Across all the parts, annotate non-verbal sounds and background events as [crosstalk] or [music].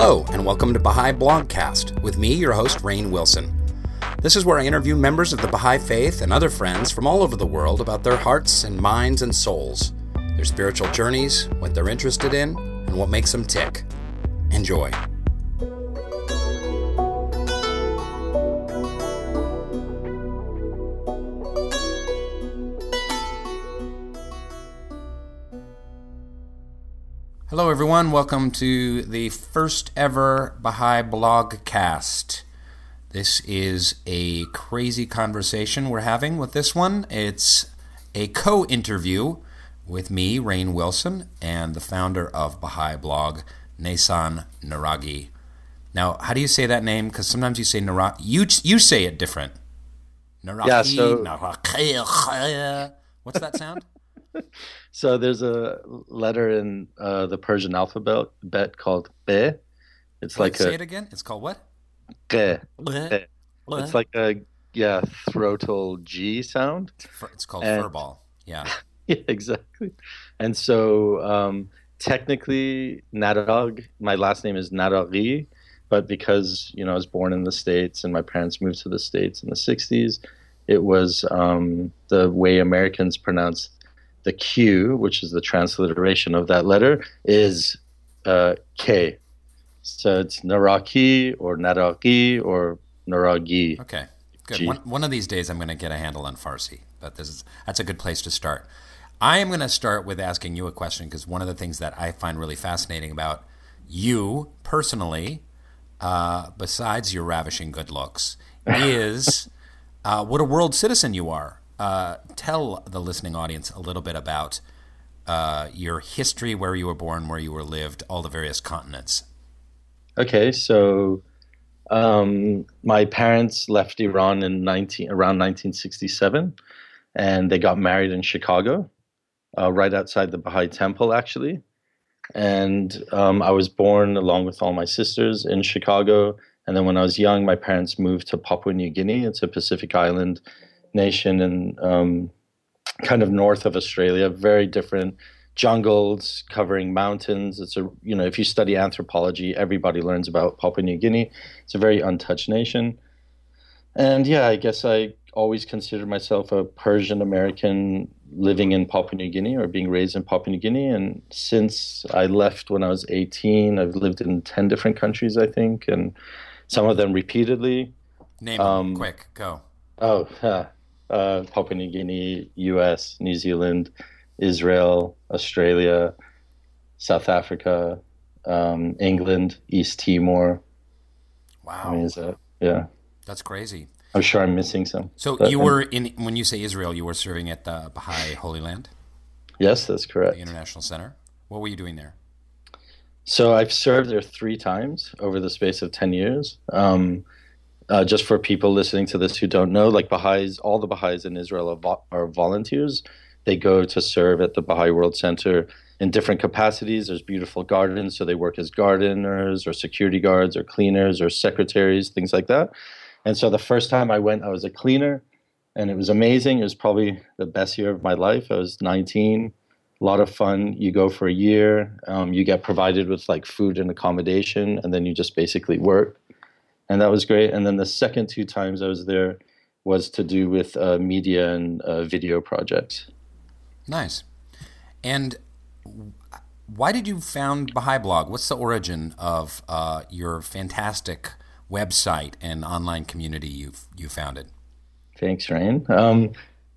Hello, and welcome to Baha'i Blogcast with me, your host, Rainn Wilson. This is where I interview members of the Baha'i faith and other friends from all over the world about their hearts and minds and souls, their spiritual journeys, what they're interested in, and what makes them tick. Enjoy. Hello, everyone. Welcome to the first ever Baha'i Blogcast. This is a crazy conversation we're having with this one. It's a co interview with me, Rainn Wilson, and the founder of Baha'i Blog, Neysan Naraghi. Now, how do you say that name? Because sometimes you say Naraghi. You, you say it different. Naraghi, yeah, so... Naraghi. What's that sound? [laughs] so there's a letter in uh, the Persian alphabet bet called Be. It's Wait, like say a, it again. It's called what? Ge. It's like a yeah throatal G sound. It's called and, furball. Yeah. [laughs] yeah, exactly. And so um, technically, Narag, my last name is Naraghi, but because you know I was born in the states and my parents moved to the states in the '60s, it was um, the way Americans pronounce the Q, which is the transliteration of that letter, is uh, K. So it's Naraki or Naraki or Naragi. Okay, good. One, one, of these days I'm going to get a handle on Farsi, but this is that's a good place to start. I am going to start with asking you a question because one of the things that I find really fascinating about you personally, uh, besides your ravishing good looks, [laughs] is uh, what a world citizen you are. Uh, tell the listening audience a little bit about uh, your history, where you were born, where you were lived, all the various continents. Okay, so um, my parents left Iran in 19, around 1967, and they got married in Chicago, uh, right outside the Baha'i Temple, actually. And um, I was born along with all my sisters in Chicago. And then when I was young, my parents moved to Papua New Guinea. It's a Pacific island nation and um, kind of north of Australia, very different jungles covering mountains. It's a you know if you study anthropology, everybody learns about Papua New Guinea. It's a very untouched nation, and yeah, I guess I always considered myself a Persian American living in Papua New Guinea or being raised in Papua New Guinea. And since I left when I was 18, I've lived in 10 different countries, I think, and some of them repeatedly. Name um, them quick, go. Oh, uh, Papua New Guinea, U.S., New Zealand, Israel, Australia, South Africa, um, England, East Timor. Wow. I mean, is that, yeah. That's crazy. I'm sure I'm missing some. So but, you were in when you say Israel, you were serving at the Baha'i Holy Land. Yes, that's correct. The International Center. What were you doing there? So I've served there three times over the space of ten years. Um, uh, just for people listening to this who don't know, like Baha'is, all the Baha'is in Israel are, vo- are, volunteers. They go to serve at the Baha'i World Center in different capacities. There's beautiful gardens, so they work as gardeners or security guards or cleaners or secretaries, things like that. And so the first time I went, I was a cleaner, and it was amazing. It was probably the best year of my life. I was 19, a lot of fun. You go for a year, um, you get provided with like food and accommodation, and then you just basically work and that was great. And then the second two times I was there was to do with uh, media and uh, video projects. Nice. And why did you found Baha'i Blog? What's the origin of uh, your fantastic website and online community you've you founded? Thanks, Rainn. Um,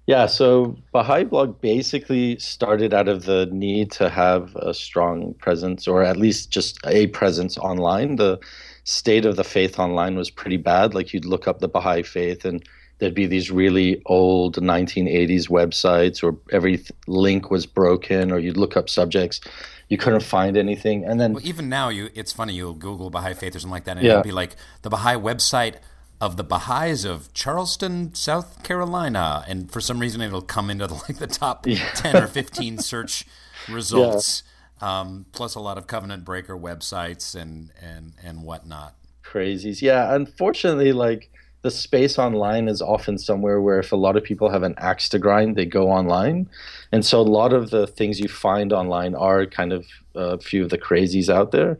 yeah, so Baha'i Blog basically started out of the need to have a strong presence, or at least just a presence online. The state of the faith online was pretty bad. Like you'd look up the Baha'i faith and there'd be these really old 1980s websites or every th- link was broken or you'd look up subjects you couldn't find anything and then well, even now you it's funny you'll google baha'i faith or something like that and yeah. it'll be like the baha'i website of the baha'is of charleston south carolina and for some reason it'll come into the, [laughs] like the top yeah. 10 or [laughs] 15 search results um, plus a lot of covenant breaker websites and and and whatnot. Crazies, yeah. Unfortunately, like the space online is often somewhere where if a lot of people have an axe to grind, they go online. And so a lot of the things you find online are kind of a few of the crazies out there.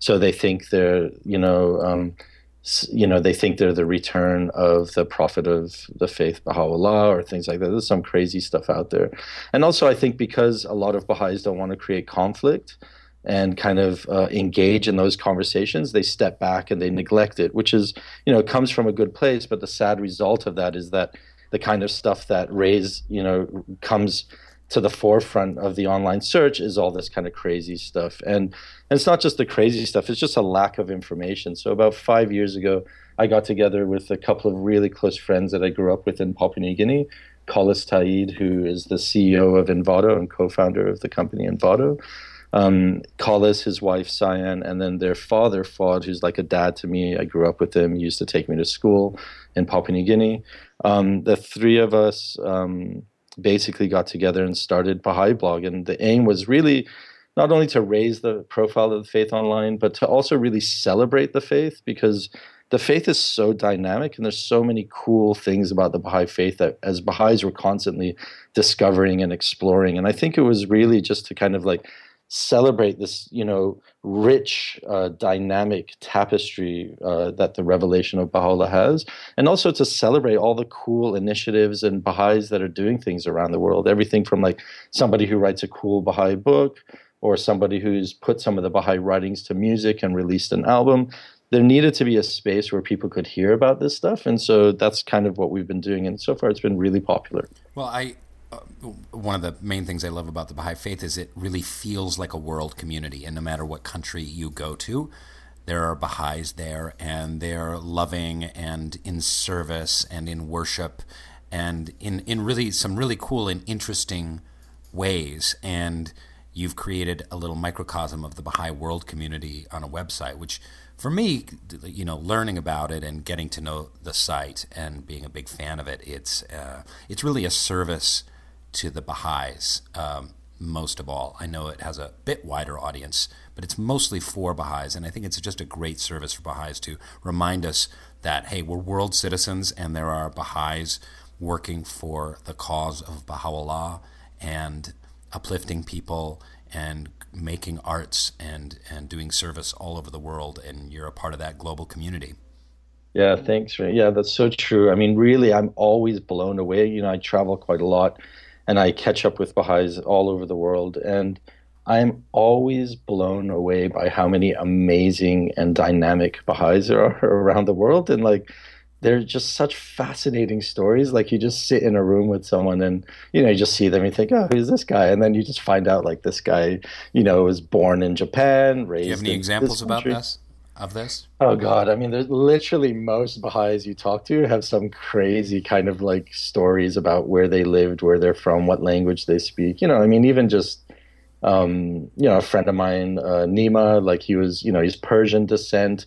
So they think they're, you know, um, you know, they think they're the return of the prophet of the faith, Baha'u'llah, or things like that. There's some crazy stuff out there. And also, I think because a lot of Baha'is don't want to create conflict, and kind of uh, engage in those conversations, they step back and they neglect it, which is, you know, comes from a good place. But the sad result of that is that the kind of stuff that raise, you know, comes to the forefront of the online search is all this kind of crazy stuff. And, and it's not just the crazy stuff, it's just a lack of information. So about five years ago, I got together with a couple of really close friends that I grew up with in Papua New Guinea. Collis Ta'eed, who is the CEO of Envato and co-founder of the company Envato um, Collis, his wife Cyan, and then their father Fod, who's like a dad to me. I grew up with him. He used to take me to school in Papua New Guinea. Um, the three of us um, basically got together and started Baha'i Blog, and the aim was really not only to raise the profile of the faith online, but to also really celebrate the faith because the faith is so dynamic and there's so many cool things about the Baha'i faith that as Baha'is we're constantly discovering and exploring. And I think it was really just to kind of like celebrate this, you know, rich, uh, dynamic tapestry uh, that the revelation of Baha'u'llah has, and also to celebrate all the cool initiatives and Baha'is that are doing things around the world. Everything from like somebody who writes a cool Baha'i book, or somebody who's put some of the Baha'i writings to music and released an album. There needed to be a space where people could hear about this stuff, and so that's kind of what we've been doing, and so far it's been really popular. Well, I one of the main things I love about the Baha'i faith is it really feels like a world community, and no matter what country you go to, there are Baha'is there, and they're loving and in service and in worship, and in in really some really cool and interesting ways. And you've created a little microcosm of the Baha'i world community on a website, which for me, you know, learning about it and getting to know the site and being a big fan of it, it's uh, it's really a service to the Baha'is um, most of all. I know it has a bit wider audience, but it's mostly for Baha'is, and I think it's just a great service for Baha'is to remind us that, hey, we're world citizens and there are Baha'is working for the cause of Baha'u'llah and uplifting people and making arts and, and doing service all over the world, and you're a part of that global community. Yeah, thanks. Yeah, that's so true. I mean, really, I'm always blown away. You know, I travel quite a lot and I catch up with Baha'is all over the world. And I'm always blown away by how many amazing and dynamic Baha'is there are [laughs] around the world. And like, they're just such fascinating stories. Like you just sit in a room with someone and, you know, you just see them you think, oh, who's this guy? And then you just find out like this guy, you know, was born in Japan, raised. Do you have any examples about this? Of this? Oh God, I mean, there's literally most Baha'is you talk to have some crazy kind of like stories about where they lived, where they're from, what language they speak. You know, I mean, even just um, you know, a friend of mine, uh, Nima, like he was, you know, he's Persian descent,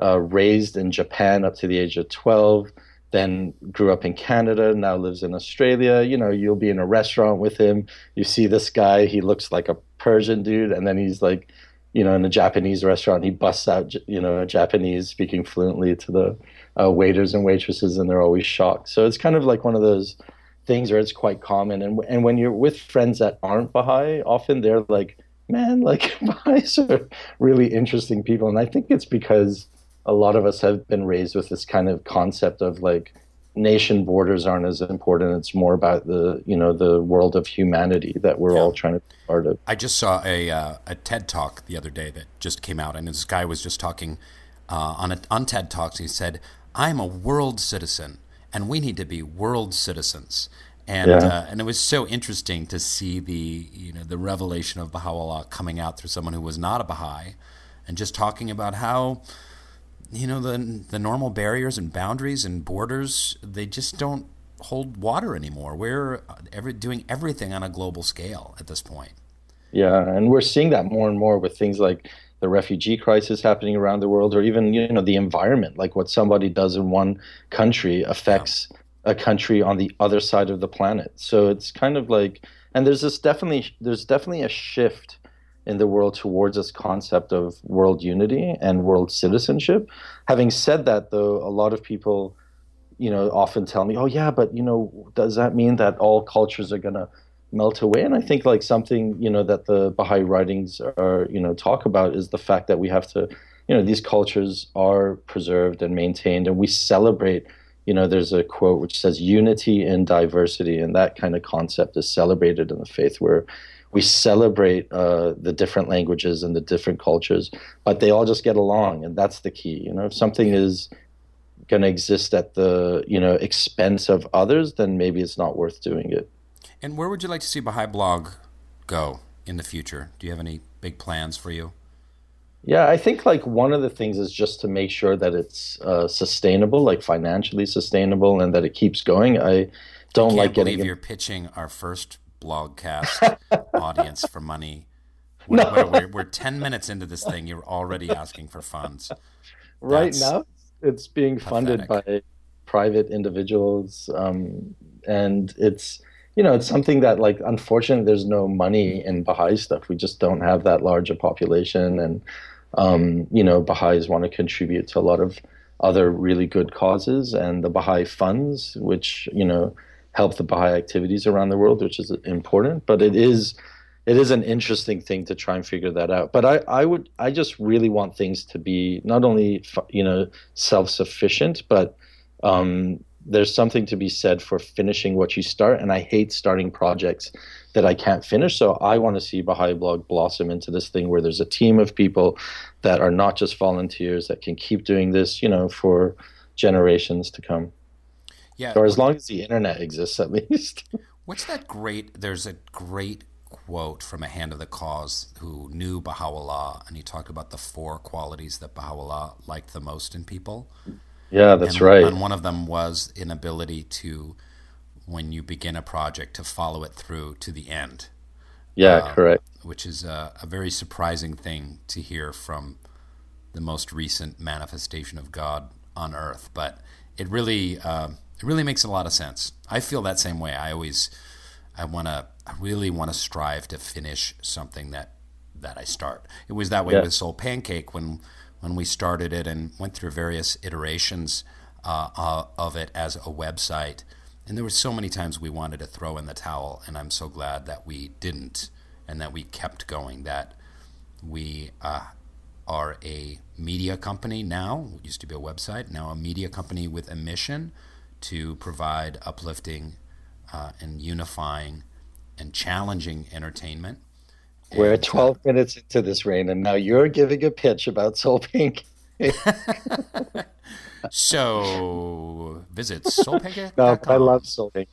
uh, raised in Japan up to the age of twelve. Then grew up in Canada, now lives in Australia. You know, you'll be in a restaurant with him. You see this guy, he looks like a Persian dude, and then he's like you know, in a Japanese restaurant, he busts out, you know, Japanese speaking fluently to the uh, waiters and waitresses, and they're always shocked. So it's kind of like one of those things where it's quite common. And and when you're with friends that aren't Baha'i, often they're like, man, like [laughs] Baha'is are really interesting people. And I think it's because a lot of us have been raised with this kind of concept of like nation borders aren't as important. It's more about the you know the world of humanity that we're yeah. all trying to be part of. I just saw a uh, a TED talk the other day that just came out, and this guy was just talking uh, on a, on TED talks. He said, "I'm a world citizen, and we need to be world citizens." And yeah. uh, and it was so interesting to see the you know the revelation of Baha'u'llah coming out through someone who was not a Baha'i, and just talking about how you know the the normal barriers and boundaries and borders they just don't hold water anymore. We're uh, every, doing everything on a global scale at this point. Yeah, and we're seeing that more and more with things like the refugee crisis happening around the world, or even you know the environment. Like what somebody does in one country affects yeah. a country on the other side of the planet. So it's kind of like, and there's this definitely there's definitely a shift in the world towards this concept of world unity and world citizenship. Having said that, though, a lot of people you know, often tell me, "Oh yeah, but you know, does that mean that all cultures are gonna melt away?" And I think like something you know that the Baha'i writings are you know talk about is the fact that we have to, you know, these cultures are preserved and maintained, and we celebrate. You know, there's a quote which says "unity in diversity," and that kind of concept is celebrated in the faith, where we celebrate uh, the different languages and the different cultures, but they all just get along, and that's the key. You know, if something is going to exist at the you know expense of others, then maybe it's not worth doing it. And where would you like to see Baha'i Blog go in the future? Do you have any big plans for you? Yeah, I think like one of the things is just to make sure that it's uh, sustainable, like financially sustainable, and that it keeps going. I don't I like getting. Believe you're pitching our first blogcast [laughs] audience for money. We're, no. we're, we're, we're, 10 minutes into this thing. You're already asking for funds. Right That's now, it's being funded by private individuals. Um, and it's, you know, it's something that, like, unfortunately, there's no money in Baha'i stuff. We just don't have that large a population. And, um, you know, Baha'is want to contribute to a lot of other really good causes. And the Baha'i funds, which, you know, help the Baha'i activities around the world, which is important. But it is it is an interesting thing to try and figure that out. But I, I would I just really want things to be not only you know self sufficient, but um, there's something to be said for finishing what you start. And I hate starting projects that I can't finish. So I want to see Baha'i Blog blossom into this thing where there's a team of people that are not just volunteers that can keep doing this, you know, for generations to come. Yeah. Or as long as the internet exists, at [laughs] least. What's that great? There's a great quote from a hand of the cause who knew Baha'u'llah, and he talked about the four qualities that Baha'u'llah liked the most in people. Yeah, that's and, right. And one of them was inability to, when you begin a project, to follow it through to the end. Yeah, uh, correct. Which is a, a very surprising thing to hear from the most recent manifestation of God on earth. But it really. Uh, it really makes a lot of sense. I feel that same way. I always, I want to, I really want to strive to finish something that that I start. It was that way yeah. with Soul Pancake when when we started it and went through various iterations uh, uh, of it as a website. And there were so many times we wanted to throw in the towel, and I'm so glad that we didn't, and that we kept going. That we uh, are a media company now. It used to be a website. Now a media company with a mission to provide uplifting uh, and unifying and challenging entertainment. We're 12 uh, minutes into this, Rainn, and now you're giving a pitch about [laughs] Soul Pink. [laughs] so visit Soul Pink. no, I love Soul Pink.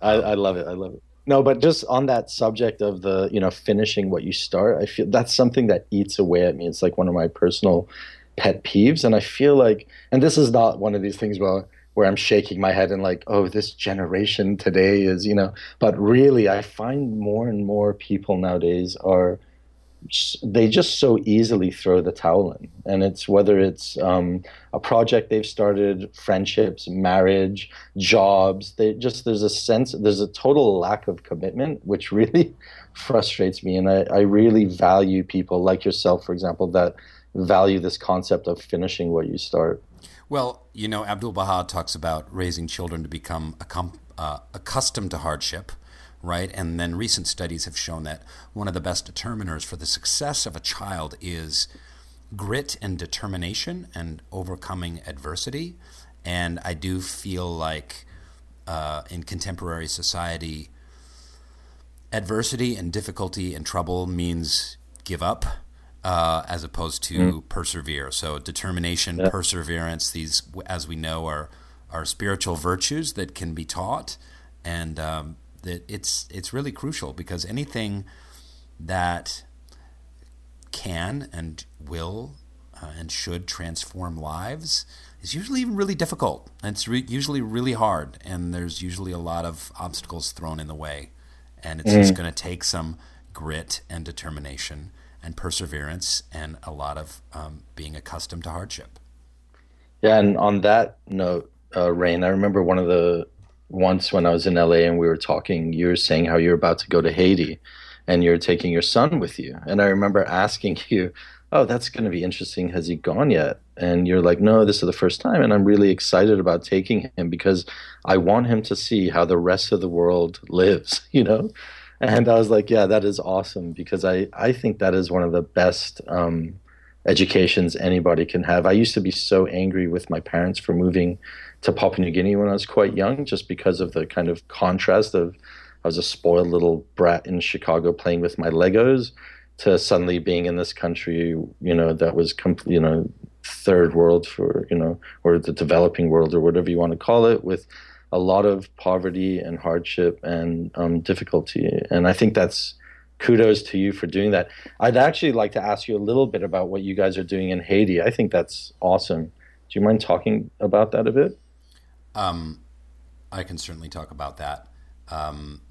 I, I love it. I love it. No, but just on that subject of the, you know, finishing what you start, I feel that's something that eats away at me. It's like one of my personal pet peeves. And I feel like, and this is not one of these things where where I'm shaking my head and like, oh, this generation today is, you know, but really, I find more and more people nowadays are, they just so easily throw the towel in. And it's whether it's um, a project they've started, friendships, marriage, jobs, they just, there's a sense, there's a total lack of commitment, which [laughs] really frustrates me. And I, I really value people like yourself, for example, that value this concept of finishing what you start. Well, you know, Abdul Baha talks about raising children to become uh, accustomed to hardship, right? And then recent studies have shown that one of the best determiners for the success of a child is grit and determination and overcoming adversity. And I do feel like uh, in contemporary society, adversity and difficulty and trouble means give up uh, as opposed to mm. persevere. So determination, yeah. perseverance, these, as we know, are are spiritual virtues that can be taught, and um, that it's it's really crucial because anything that can and will uh, and should transform lives is usually really difficult. It's re- usually really hard, and there's usually a lot of obstacles thrown in the way, and it's mm. just going to take some grit and determination and perseverance and a lot of um, being accustomed to hardship. Yeah, and on that note, uh, Rainn, I remember one of the once when I was in LA and we were talking, you were saying how you're about to go to Haiti and you're taking your son with you. And I remember asking [laughs] you, Oh, that's going to be interesting. Has he gone yet? and you're like, no, this is the first time, and I'm really excited about taking him because I want him to see how the rest of the world [laughs] lives, you know. And I was like, yeah, that is awesome because I I think that is one of the best um, educations anybody can have. I used to be so angry with my parents for moving to Papua New Guinea when I was quite young, just because of the kind of contrast of I was a spoiled little brat in Chicago playing with my Legos to suddenly being in this country, you know, that was, you know, third world for, you know, or the developing world or whatever you want to call it, with a lot of poverty and hardship and um, difficulty. And I think that's kudos to you for doing that. I'd actually like to ask you a little bit about what you guys are doing in Haiti. I think that's awesome. Do you mind talking about that a bit? Um, I can certainly talk about that. Um,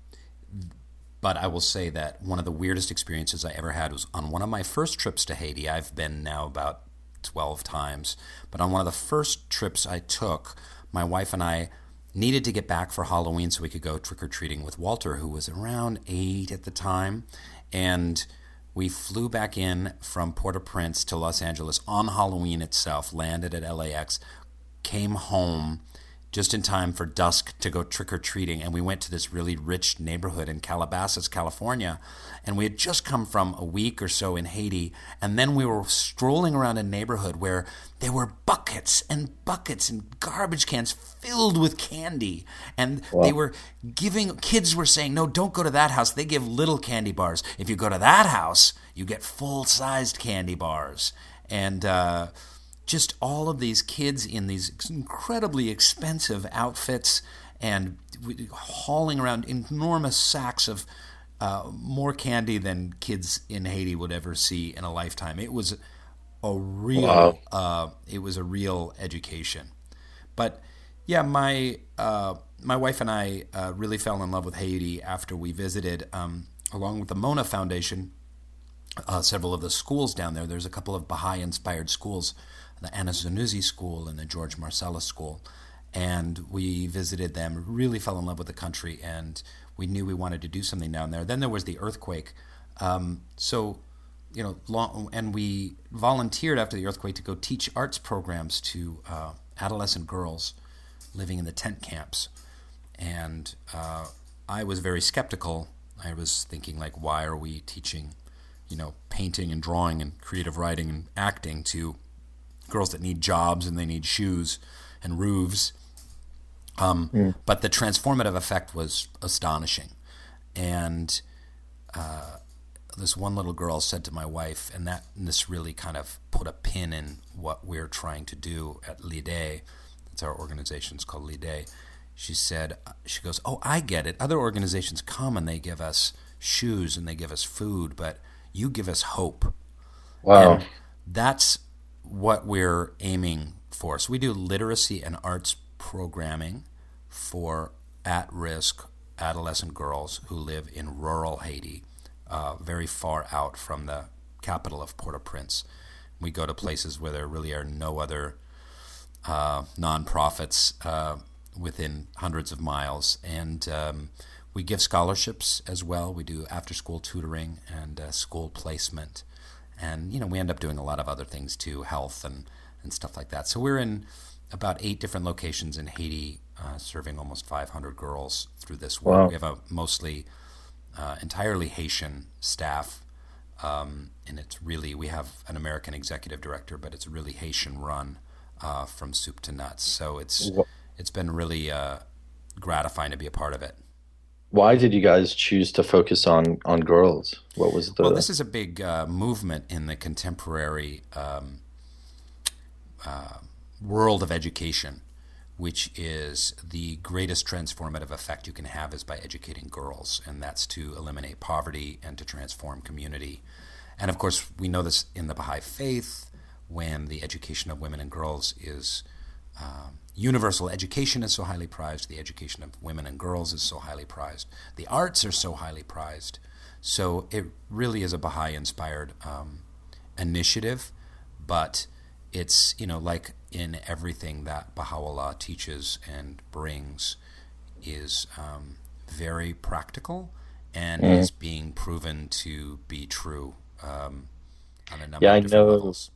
but I will say that one of the weirdest experiences I ever had was on one of my first trips to Haiti. I've been now about 12 times, but on one of the first trips I took, my wife and I needed to get back for Halloween so we could go trick or treating with Walter, who was around eight at the time. And we flew back in from Port au Prince to Los Angeles on Halloween itself, landed at LAX, came home just in time for dusk to go trick or treating. And we went to this really rich neighborhood in Calabasas, California. And we had just come from a week or so in Haiti. And then we were strolling around a neighborhood where there were buckets and buckets and garbage cans filled with candy. And wow. they were giving, kids were saying, no, don't go to that house. They give little candy bars. If you go to that house, you get full sized candy bars. And, uh, just all of these kids in these incredibly expensive outfits and hauling around enormous sacks of uh, more candy than kids in Haiti would ever see in a lifetime. It was a real, wow. uh, it was a real education. But yeah, my uh, my wife and I uh, really fell in love with Haiti after we visited, um, along with the Mona Foundation. Uh, several of the schools down there. There's a couple of Baha'i inspired schools the Anis Zunuzi School and the George Marcellus School. And we visited them, really fell in love with the country, and we knew we wanted to do something down there. Then there was the earthquake. Um, so, you know, long, and we volunteered after the earthquake to go teach arts programs to uh, adolescent girls living in the tent camps. And uh, I was very skeptical. I was thinking, like, why are we teaching, you know, painting and drawing and creative writing and acting to girls that need jobs and they need shoes and roofs. Um, mm. But the transformative effect was astonishing. And uh, this one little girl said to my wife, and that and this really kind of put a pin in what we're trying to do at Lidè. That's our organization. It's called Lidè. She said, she goes, Oh, I get it. Other organizations come and they give us shoes and they give us food, but you give us hope. Wow. And that's what we're aiming for. So we do literacy and arts programming for at risk adolescent girls who live in rural Haiti, uh, very far out from the capital of Port au Prince. We go to places where there really are no other uh, nonprofits uh, within hundreds of miles. And um, we give scholarships as well. We do after school tutoring and uh, school placement and you know we end up doing a lot of other things too, health and and stuff like that. So we're in about eight different locations in Haiti, uh, serving almost 500 girls through this work. Wow. We have a mostly uh, entirely Haitian staff, um, and it's really we have an American executive director, but it's really Haitian run uh, from soup to nuts. So it's it's been really uh, gratifying to be a part of it why did you guys choose to focus on on girls? What was the? Well, this is a big uh, movement in the contemporary um, uh, world of education, which is the greatest transformative effect you can have is by educating girls, and that's to eliminate poverty and to transform community. And of course, we know this in the Baha'i faith when the education of women and girls is um, universal education is so highly prized. The education of women and girls is so highly prized. The arts are so highly prized. So it really is a Baha'i inspired um, initiative, but it's, you know, like in everything that Baha'u'llah teaches and brings, is um, very practical and mm. is being proven to be true um, on a number yeah, of different I know. levels.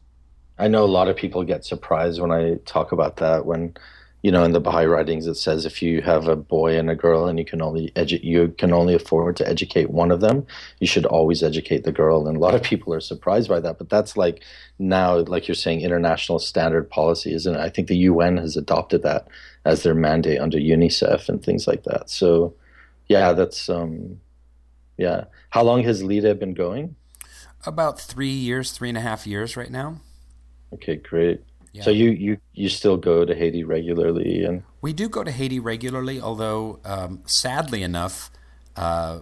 I know a lot of people get surprised when I talk about that. When you know, in the Baha'i writings, it says if you have a boy and a girl and you can only edu- you can only afford to educate one of them, you should always educate the girl. And a lot of people are surprised by that, but that's like now, like you're saying, international standard policy, isn't it? I think the UN has adopted that as their mandate under UNICEF and things like that. So, yeah, that's um, yeah. How long has Lidè been going? About three years, three and a half years right now. Okay, great. Yeah. So you, you you still go to Haiti regularly, and we do go to Haiti regularly. Although, um, sadly enough, uh,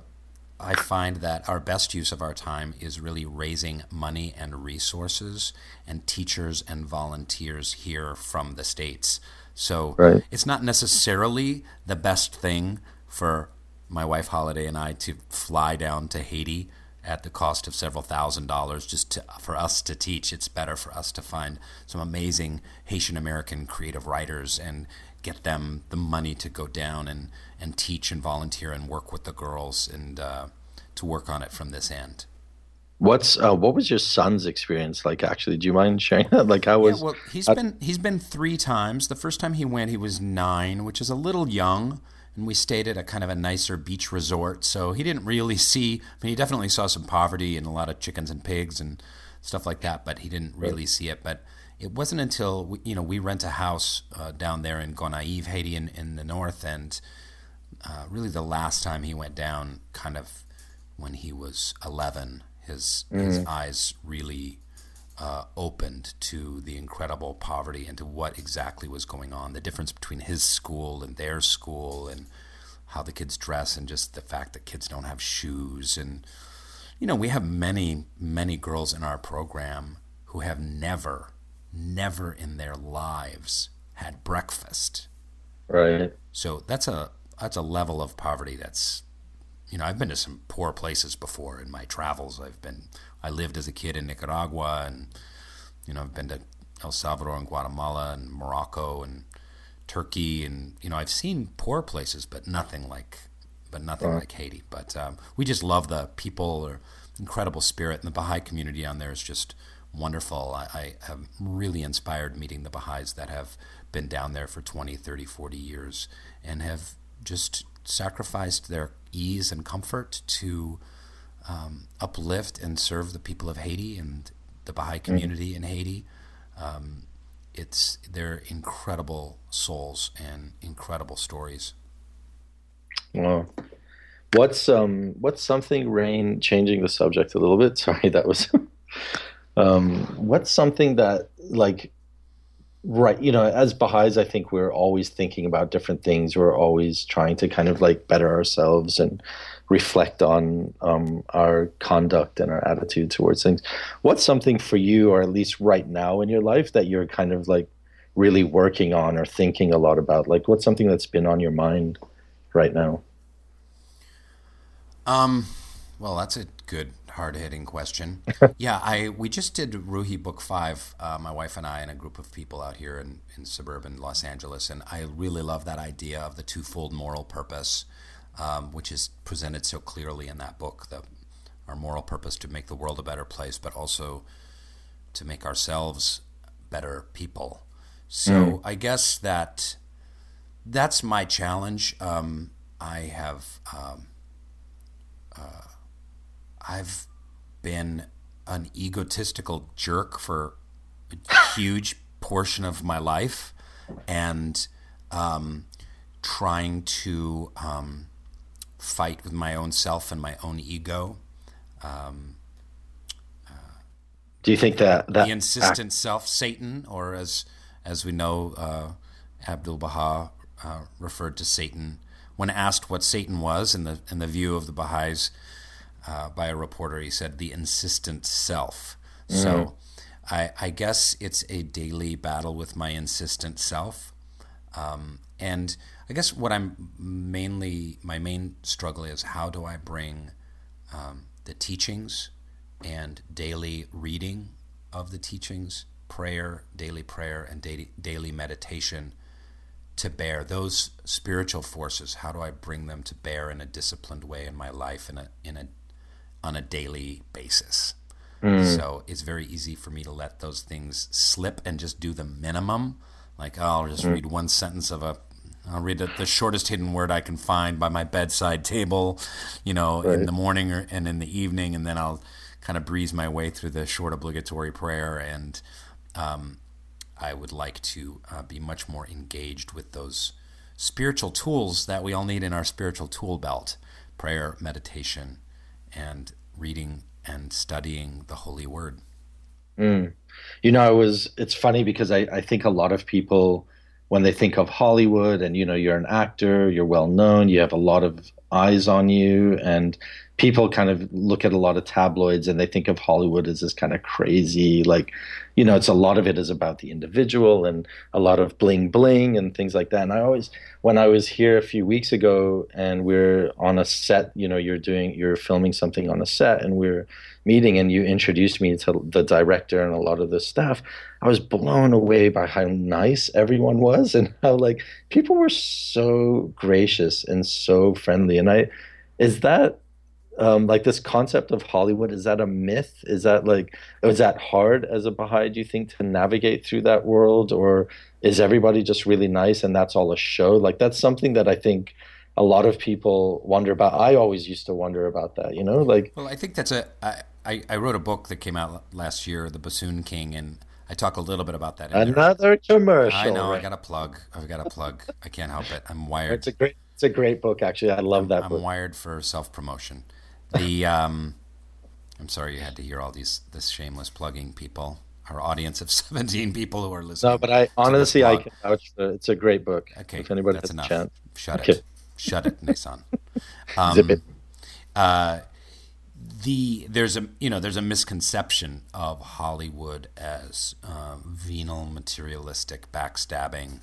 I find that our best use of our time is really raising money and resources and teachers and volunteers here from the states. So right. it's not necessarily the best thing for my wife Holiday and I to fly down to Haiti at the cost of several thousand dollars just to, for us to teach. It's better for us to find some amazing Haitian American creative writers and get them the money to go down and, and teach and volunteer and work with the girls and uh, to work on it from this end. What's uh, what was your son's experience like? Actually, do you mind sharing that? Like, how was? Yeah, well, he's uh, been he's been three times. The first time he went, he was nine, which is a little young and we stayed at a kind of a nicer beach resort. So he didn't really see. I mean, he definitely saw some poverty and a lot of chickens and pigs and stuff like that, but he didn't really see it. But it wasn't until we, you know we rent a house uh, down there in Gonaïves, Haiti, in, in the north, and uh, really the last time he went down, kind of when he was 11, his mm-hmm. his eyes really uh, opened to the incredible poverty and to what exactly was going on, the difference between his school and their school, and how the kids dress, and just the fact that kids don't have shoes. And, you know, we have many, many girls in our program who have never, never in their lives had breakfast. Right. So that's a that's a level of poverty that's you know, I've been to some poor places before in my travels. I've been I lived as a kid in Nicaragua, and you know I've been to El Salvador and Guatemala and Morocco and Turkey, and you know I've seen poor places, but nothing like but nothing like Haiti. But um, we just love the people, or incredible spirit, and the Baha'i community on there is just wonderful. I, I have really inspired meeting the Baha'is that have been down there for 20, 30, 40 years and have just sacrificed their ease and comfort to um, uplift and serve the people of Haiti and the Baha'i mm. community mm-hmm. in Haiti. Um, it's they're incredible souls and incredible stories. Wow. What's um what's something Rainn changing the subject a little bit? [laughs] Sorry, that was um what's something that like right you know as baha'is i think we're always thinking about different things we're always trying to kind of like better ourselves and reflect on um, our conduct and our attitude towards things. What's something for you, or at least right now in your life, that you're kind of like really working on or thinking a lot about? Like, what's something that's been on your mind right now? Um, well, that's a good hard hitting question. [laughs] yeah, I we just did Ruhi Book Five, uh, my wife and I, and a group of people out here in, in suburban Los Angeles, and I really love that idea of the twofold moral purpose um, which is presented so clearly in that book. The, our moral purpose to make the world a better place, but also to make ourselves better people. So mm. I guess that that's my challenge. Um, I have um, uh, I've been an egotistical jerk for a huge portion of my life, and um, trying to um, fight with my own self and my own ego. Um, uh, Do you think that, that the insistent act- self, Satan, or as as we know, uh, Abdul Baha uh, referred to Satan when asked what Satan was in the in the view of the Baha'is uh, by a reporter, he said the insistent self. Mm-hmm. So. I, I, guess it's a daily battle with my insistent self. Um, and I guess what I'm mainly, my main struggle is how do I bring um, the teachings and daily reading of the teachings, prayer, daily prayer, and daily, daily meditation to bear those spiritual forces. How do I bring them to bear in a disciplined way in my life in a, in a, on a daily basis? So it's very easy for me to let those things slip and just do the minimum. Like, oh, I'll just read one sentence of a I'll read the, the, shortest hidden word I can find by my bedside table, you know, right. in the morning or, and in the evening, and then I'll kind of breeze my way through the short obligatory prayer. And um, I would like to uh, be much more engaged with those spiritual tools that we all need in our spiritual tool belt prayer, meditation, and reading and studying the Holy Word. Mm. You know, it was, it's funny because I, I think a lot of people when they think of Hollywood and you know you're an actor, you're well known, you have a lot of eyes on you and people kind of look at a lot of tabloids and they think of Hollywood as this kind of crazy like you know it's a lot of it is about the individual and a lot of bling bling and things like that. And I always when I was here a few weeks ago and we're on a set you know you're doing you're filming something on a set and we're meeting and you introduced me to the director and a lot of the staff I was blown away by how nice everyone was and how like people were so gracious and so friendly. And I is that um, like this concept of Hollywood is that a myth? Is that like is that hard as a Baha'i? Do you think to navigate through that world, or is everybody just really nice and that's all a show? Like that's something that I think a lot of people wonder about. I always used to wonder about that. You know, like well, I think that's a. I, I wrote a book that came out last year, The Bassoon King, and I talk a little bit about that. Another commercial. I know. Right? I got a plug. I've got a plug. I can't help it. I'm wired. It's a great. It's a great book, actually. I love that. I'm book. wired for self promotion. The um, I'm sorry you had to hear all these this shameless plugging people. Our audience of [laughs] 17 people who are listening. No, but I honestly I can vouch. It's a great book. Okay, if anybody that's has enough. a chance. Shut okay. it. Shut it, [laughs] Neysan. Um, Zip it. Uh, the there's a you know there's a misconception of Hollywood as uh, venal, materialistic, backstabbing,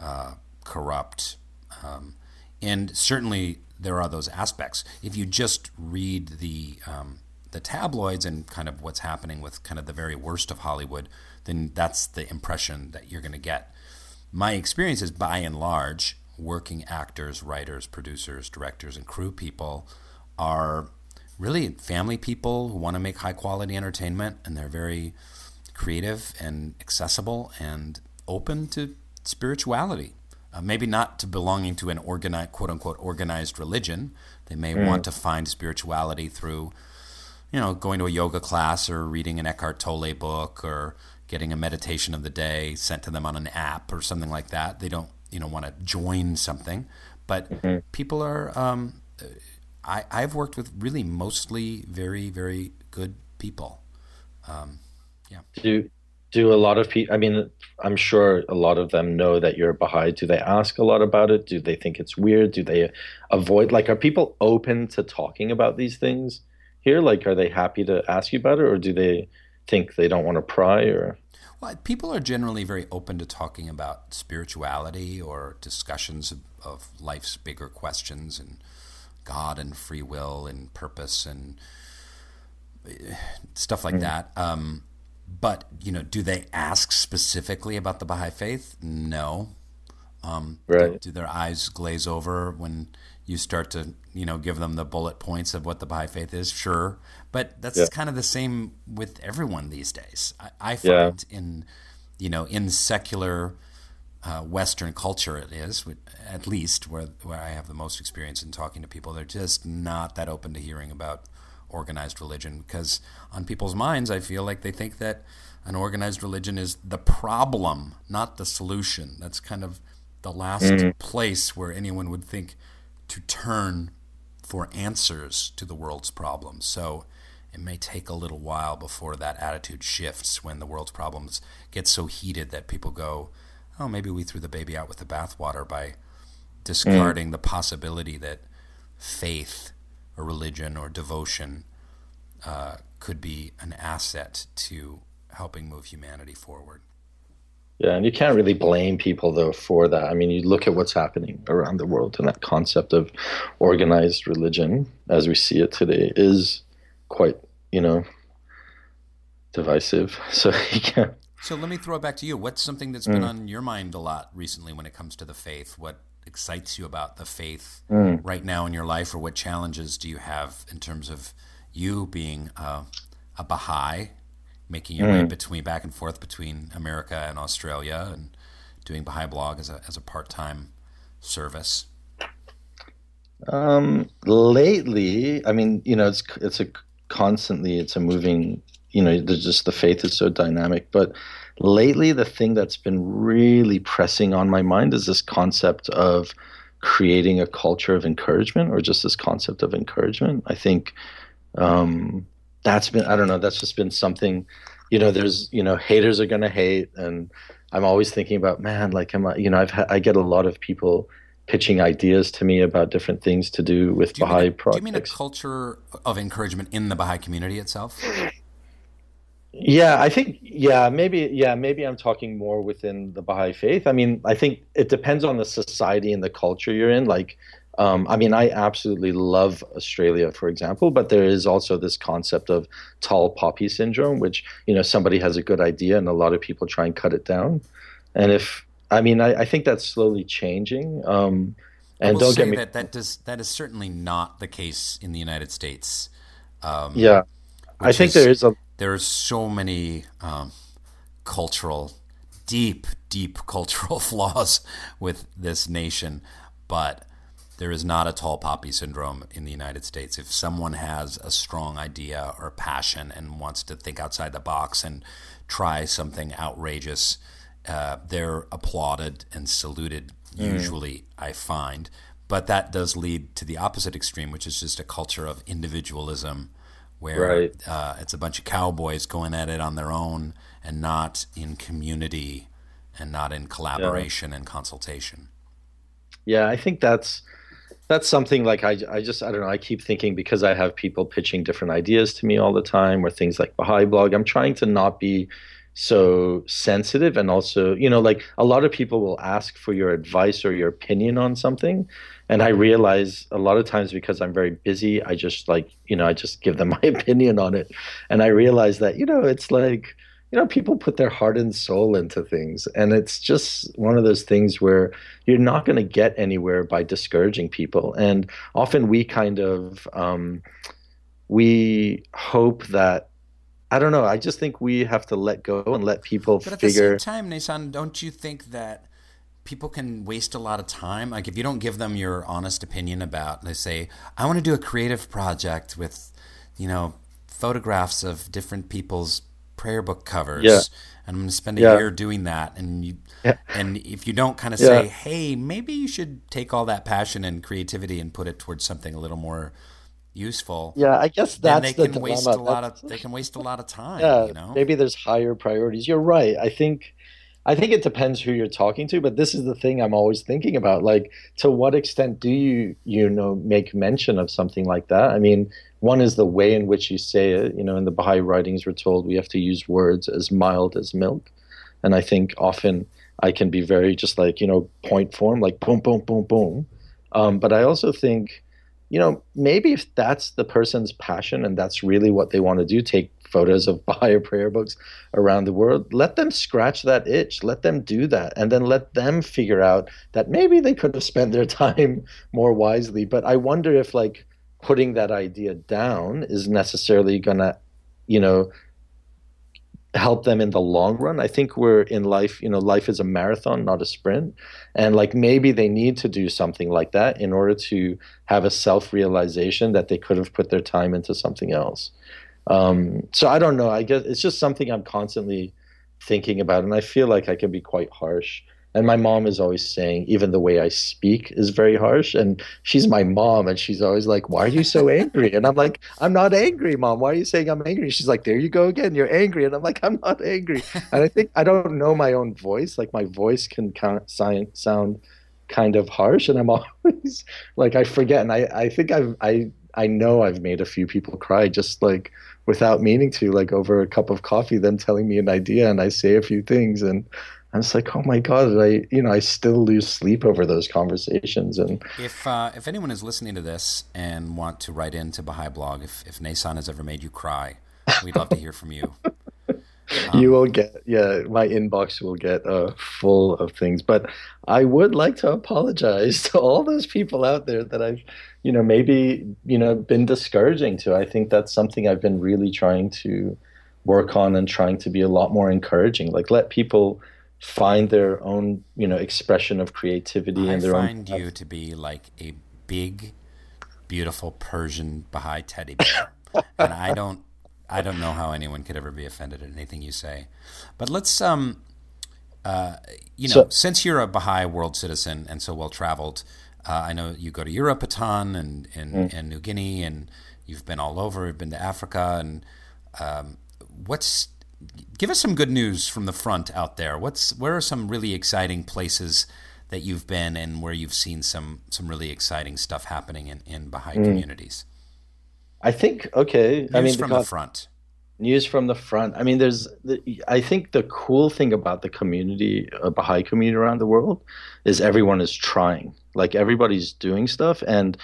uh, corrupt, um, and certainly there are those aspects. If you just read the um, the tabloids and kind of what's happening with kind of the very worst of Hollywood, then that's the impression that you're going to get. My experience is by and large, working actors, writers, producers, directors, and crew people are really family people who want to make high quality entertainment and they're very creative and accessible and open to spirituality uh, maybe not to belonging to an organized, quote unquote, organized religion. They may mm. want to find spirituality through, you know, going to a yoga class or reading an Eckhart Tolle book or getting a meditation of the day sent to them on an app or something like that. They don't, you know, want to join something. But mm-hmm. people are, um, I, I've worked with really mostly very, very good people. Um, yeah. Do do a lot of people? I mean, I'm sure a lot of them know that you're Baha'i. Do they ask a lot about it? Do they think it's weird? Do they avoid? Like, are people open to talking about these things here? Like, are they happy to ask you about it, or do they think they don't want to pry? Or well, people are generally very open to talking about spirituality or discussions of, of life's bigger questions and God and free will and purpose and eh, stuff like mm. that. Um, but you know, do they ask specifically about the Baha'i faith? No. Um, right. Do, their eyes glaze over when you start to you know give them the bullet points of what the Baha'i faith is? Sure, but that's yeah. kind of the same with everyone these days. I, I find yeah. in you know in secular uh, Western culture, it is at least where where I have the most experience in talking to people. They're just not that open to hearing about organized religion because on people's minds, I feel like they think that an organized religion is the problem, not the solution. That's kind of the last mm-hmm. place where anyone would think to turn for answers to the world's problems. So it may take a little while before that attitude shifts when the world's problems get so heated that people go, oh, maybe we threw the baby out with the bathwater by discarding mm. the possibility that faith or religion or devotion uh, could be an asset to helping move humanity forward. Yeah, and you can't really blame people though for that. I mean, you look at what's happening around the world, and that concept of organized religion, as we see it today, is quite, you know, divisive. [laughs] So you can't. So let me throw it back to you. What's something that's been mm. on your mind a lot recently when it comes to the faith? What excites you about the faith mm. right now in your life, or what challenges do you have in terms of you being uh, a Baha'i, making your way between back and forth between America and Australia, and doing Baha'i blog as a as a part time service? Um, lately, I mean, you know, it's it's a constantly it's a moving. You know, there's just the faith is so dynamic, but lately the thing that's been really pressing on my mind is this concept of creating a culture of encouragement or just this concept of encouragement i think um, that's been i don't know that's just been something you know there's you know haters are going to hate and i'm always thinking about man like am i you know i've ha- i get a lot of people pitching ideas to me about different things to do with Do baha'i mean a, do you mean a culture of encouragement in the Baha'i community itself? Yeah, I think yeah, maybe yeah, maybe I'm talking more within the Baha'i faith. I mean, I think it depends on the society and the culture you're in. Like, um, I mean, I absolutely love Australia, for example, but there is also this concept of tall poppy syndrome, which you know somebody has a good idea and a lot of people try and cut it down. And if I mean, I, I think that's slowly changing. Um, and don't say get me that that does that is certainly not the case in the United States. Um, yeah, I think is- there is a there are so many um, cultural, deep, deep [laughs] cultural flaws with this nation, but there is not a tall poppy syndrome in the United States. If someone has a strong idea or passion and wants to think outside the box and try something outrageous, uh, they're applauded and saluted. Usually, I find, but that does lead to the opposite extreme, which is just a culture of individualism where Right. uh, it's a bunch of cowboys going at it on their own and not in community and not in collaboration and consultation. Yeah, I think that's that's something like I, I just I don't know I keep thinking because I have people pitching different ideas to me all the time or things like Baha'i blog I'm trying to not be so sensitive and also you know like a lot of people will ask for your advice or your opinion on something and I realize a lot of times because I'm very busy I just like you know I just give them [laughs] my opinion on it. And I realize that you know it's like you know people put their heart and soul into things. And it's just one of those things where you're not going to get anywhere by discouraging people. And often we kind of um, we hope that i don't know i just think we have to let go and let people But at figure the same time, Neysan, don't you think that people can waste a lot of time? Like if you don't give them your honest opinion about, they say, I want to do a creative project with, you know, photographs of different people's prayer book covers. Yeah. And I'm going to spend a Yeah. year doing that. And you, Yeah. and if you don't kind of say, hey, maybe you should take all that passion and creativity and put it towards something a little more useful. yeah i guess that's they the can waste a lot That's- of they can waste a lot of [laughs] time. yeah you know, maybe there's higher priorities you're right i think i think it depends who you're talking to but this is the thing i'm always thinking about like to what extent do you you know make mention of something like that? I mean one is the way in which you say it you know in the baha'i writings we're told we have to use words as mild as milk. And i think often i can be very just like you know point form like boom boom boom boom. Um, but i also think you know, maybe if that's the person's passion and that's really what they want to do, take photos of [laughs] Baha'i prayer books around the world, let them scratch that itch. Let them do that. And then let them figure out that maybe they could have spent their [laughs] time more wisely. But I wonder if, like, putting that idea down is necessarily going to, you know, help them in the long run. I think we're in life, you know, life is a marathon, not a sprint. And like maybe they need to do something like that in order to have a self realization that they could have put their time into something else. Um, so I don't know. I guess it's just something I'm constantly thinking about. And I feel like I can be quite harsh. And my mom is always saying, even the way I speak is very harsh. And she's my mom, and she's always like, Why are you so angry? And I'm like, I'm not angry, mom. Why are you saying I'm angry? She's like, There you go again. You're angry. And I'm like, I'm not angry. [laughs] And I think I don't know my own voice. Like, my voice can count, sound, kind of harsh. And I'm [laughs] always like, I forget. And I, I think I've, I, I know I've made a few people cry just like without meaning to, like over a cup of coffee, them telling me an idea, and I say a few things. And I was like, oh my god, I you know I still lose sleep over those conversations, and If uh, if anyone is listening to this and want to write into Baha'i Blog, if if Neysan has ever made you cry, we'd love to hear from you. [laughs] Um, you will get yeah my inbox will get uh, full of things but i would like to apologize [laughs] to all those people out there that i've you know maybe you know been discouraging to i think that's something i've been really trying to work on and trying to be a lot more encouraging like let people find their own you know expression of creativity I and their own. I find you to be like a big, beautiful Persian Baha'i teddy bear, and I don't, I don't know how anyone could ever be offended at anything you say. But let's, um, uh, you know, So- since you're a Baha'i world citizen and so well traveled, uh, I know you go to Europe a ton and and, and New Guinea, and you've been all over. You've been to Africa, and um, what's give us some good news from the front out there. What's where are some really exciting places that you've been and where you've seen some some really exciting stuff happening in, in Baha'i communities? I think okay News i mean from the, the front. news from the front. I mean there's the, i think the cool thing about the community uh, baha'i community around the world is everyone is trying. Like everybody's doing stuff and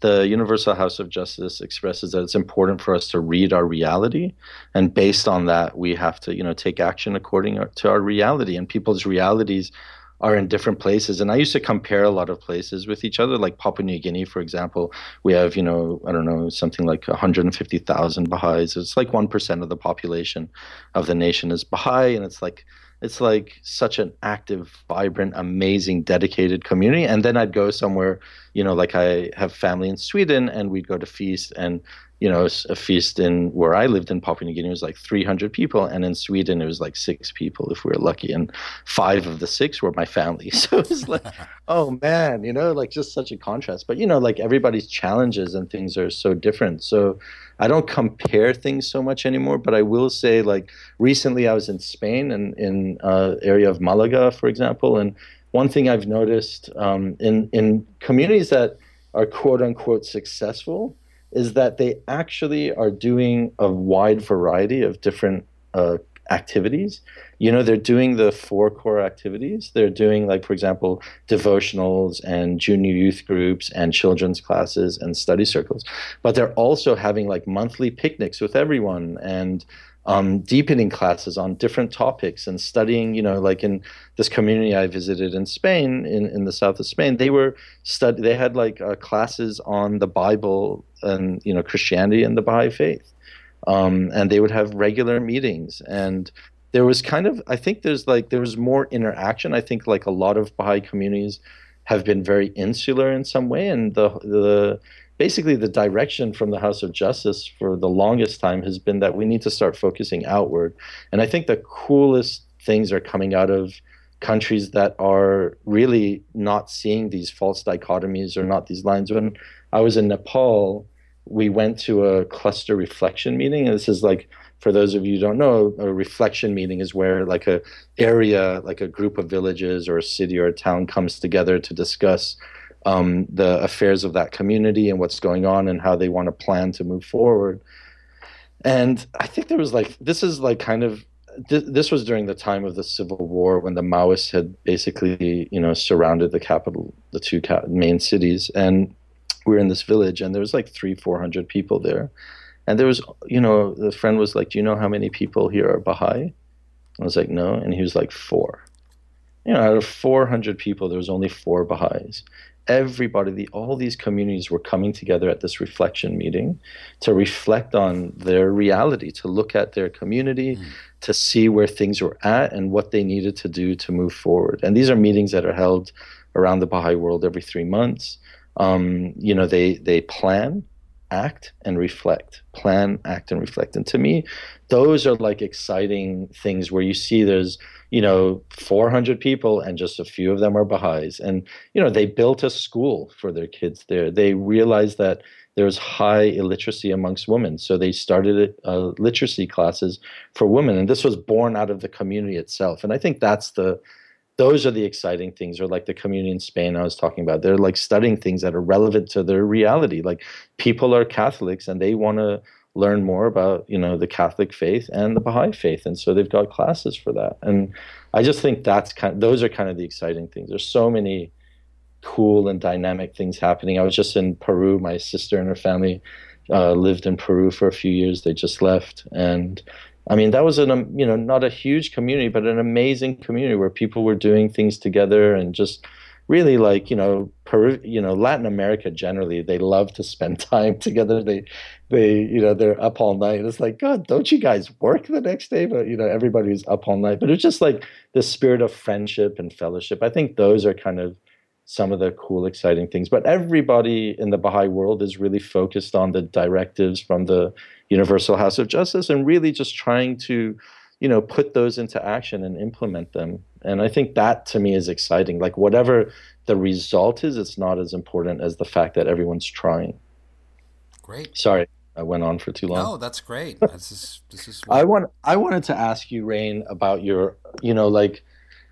the universal house of justice expresses that it's important for us to read our reality and based on that we have to you know take action according to our reality. And people's realities are in different places. And i used to compare a lot of places with each other like papua new guinea for example. We have you know i don't know something like 150000 baha'is. It's like 1% of the population of the nation is baha'i. And it's like it's like such an active vibrant amazing dedicated community. And then i'd go somewhere you know like i have family in sweden and we'd go to feast and you know a feast in where i lived in papua new guinea was like 300 people and in sweden it was like six people if we were lucky and five of the six were my family. [laughs] So it was like [laughs] oh man you know like just such a contrast. But you know like everybody's challenges and things are so different. So i don't compare things so much anymore but i will say like recently i was in spain and in uh, area of malaga for example and one thing i've noticed um, in in communities that are quote unquote successful is that they actually are doing a wide variety of different uh, activities. You know, they're doing the four core activities. They're doing, like, for example, devotionals and junior youth groups and children's classes and study circles. But they're also having like monthly picnics with everyone and um, deepening classes on different topics and studying, you know, like in this community I visited in Spain, in, in the south of Spain, they were stud- they had like uh, classes on the Bible and, you know, Christianity and the Baha'i faith. Um, and they would have regular meetings. And there was kind of i think there's like there was more interaction. I think like a lot of baha'i communities have been very insular in some way. And the the basically the direction from the house of justice for the longest time has been that we need to start focusing outward. And i think the coolest things are coming out of countries that are really not seeing these false dichotomies or not these lines. When i was in nepal we went to a cluster reflection meeting. And this is like for those of you who don't know a reflection meeting is where like a area like a group of villages or a city or a town comes together to discuss um, the affairs of that community and what's going on and how they want to plan to move forward. And i think there was like this is like kind of th- this was during the time of the civil war when the maoists had basically you know surrounded the capital the two ca- main cities. And we were in this village and there was like three four hundred people there. And there was you know the friend was like do you know how many people here are baha'i? I was like no. And he was like four. You know out of 400 people there was only four baha'is everybody the, all these communities were coming together at this reflection meeting to reflect on their reality to look at their community to see where things were at and what they needed to do to move forward. And these are meetings that are held around the baha'i world every three months. Um, you know they they plan act and reflect plan act and reflect. And to me those are like exciting things where you see there's you know 400 people and just a few of them are baha'is. And you know they built a school for their kids there. They realized that there's high illiteracy amongst women. So they started uh, literacy classes for women. And this was born out of the community itself. And i think that's the those are the exciting things or like the community in spain i was talking about. They're like studying things that are relevant to their reality. Like people are catholics and they want to learn more about you know the catholic faith and the baha'i faith and so they've got classes for that. And i just think that's kind of, those are kind of the exciting things. There's so many cool and dynamic things happening. I was just in peru. My sister and her family uh, lived in peru for a few years. They just left and I mean, that was an um, you know not a huge community, but an amazing community where people were doing things together and just really like you know Peru, you know Latin America generally they love to spend [laughs] time together. They they you know they're up all night. It's like God, don't you guys work the next day? But you know everybody's up all night. But it's just like the spirit of friendship and fellowship. I think those are kind of some of the cool, exciting things. But everybody in the Baha'i world is really focused on the directives from the Universal House of Justice and really just trying to, you know, put those into action and implement them. And I think that to me is exciting. Like whatever the result is, it's not as important as the fact that everyone's trying. Great. Sorry, I went on for too long. No, that's great. This is this is. I want I wanted to ask you, Rainn, about your, you know, like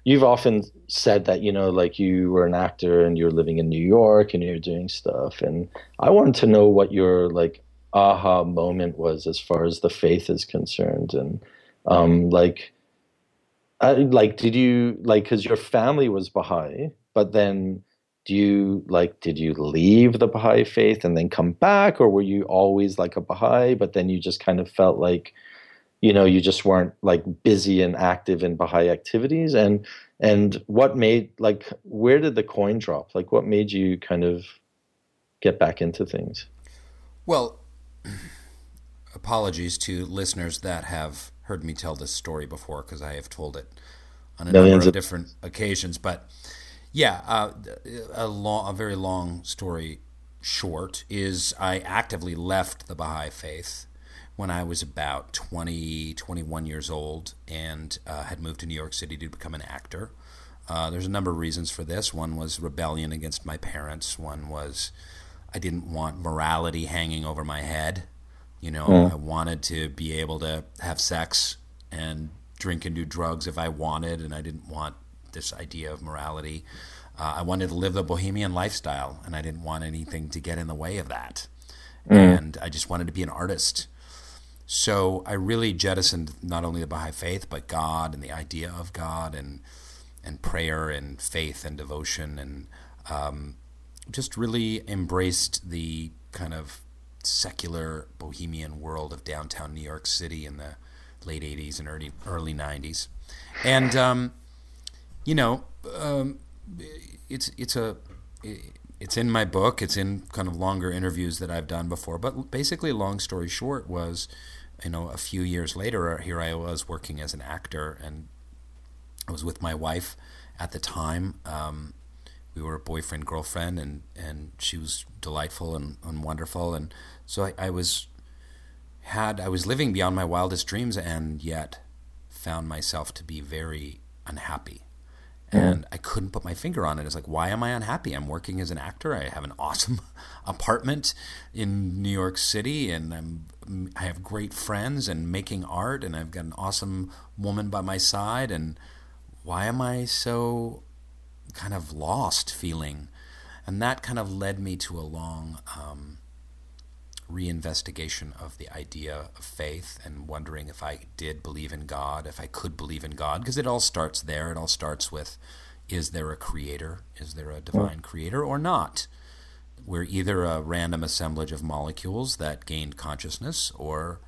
you've often said that you know like you were an actor and you're living in new york and you're doing stuff. And i wanted to know what your like aha moment was as far as the faith is concerned. And um, like I, like did you like because your family was baha'i but then do you like did you leave the baha'i faith and then come back? Or were you always like a baha'i but then you just kind of felt like you know you just weren't like busy and active in baha'i activities. And and what made like where did the coin drop? Like what made you kind of get back into things? Well [clears throat] apologies to listeners that have heard me tell this story before because I have told it on a Millions number of, of different occasions. But yeah, uh, a long, a very long story short is I actively left the Baha'i faith when I was about 20, 21 years old and uh, had moved to New York City to become an actor. Uh, there's a number of reasons for this. One was rebellion against my parents. One was I didn't want morality hanging over my head. You know, mm. I wanted to be able to have sex and drink and do drugs if I wanted, and I didn't want this idea of morality. Uh, I wanted to live the bohemian lifestyle, and I didn't want anything to get in the way of that. Mm. And I just wanted to be an artist. So I really jettisoned not only the Baha'i faith, but God and the idea of God and and prayer and faith and devotion and um, just really embraced the kind of secular bohemian world of downtown New York City in the late 80s and early, early 90s. And, um, you know, um, it's, it's a, it's in my book. It's in kind of longer interviews that I've done before. But basically, long story short was, you know, a few years later, here I was working as an actor, and I was with my wife at the time. Um, we were a boyfriend girlfriend, and and she was delightful and, and wonderful, and so I, I was had I was living beyond my wildest dreams, and yet found myself to be very unhappy. And I couldn't put my finger on it. It's like, why am I unhappy? I'm working as an actor. I have an [laughs] awesome apartment in New York City, and I'm I have great friends and making art, and I've got an awesome woman by my side. And why am I so kind of lost feeling. And that kind of led me to a long um, reinvestigation of the idea of faith and wondering if I did believe in God, if I could believe in God, because it all starts there. It all starts with is there a creator? Is there a divine creator or not? We're either a random assemblage of molecules that gained consciousness, or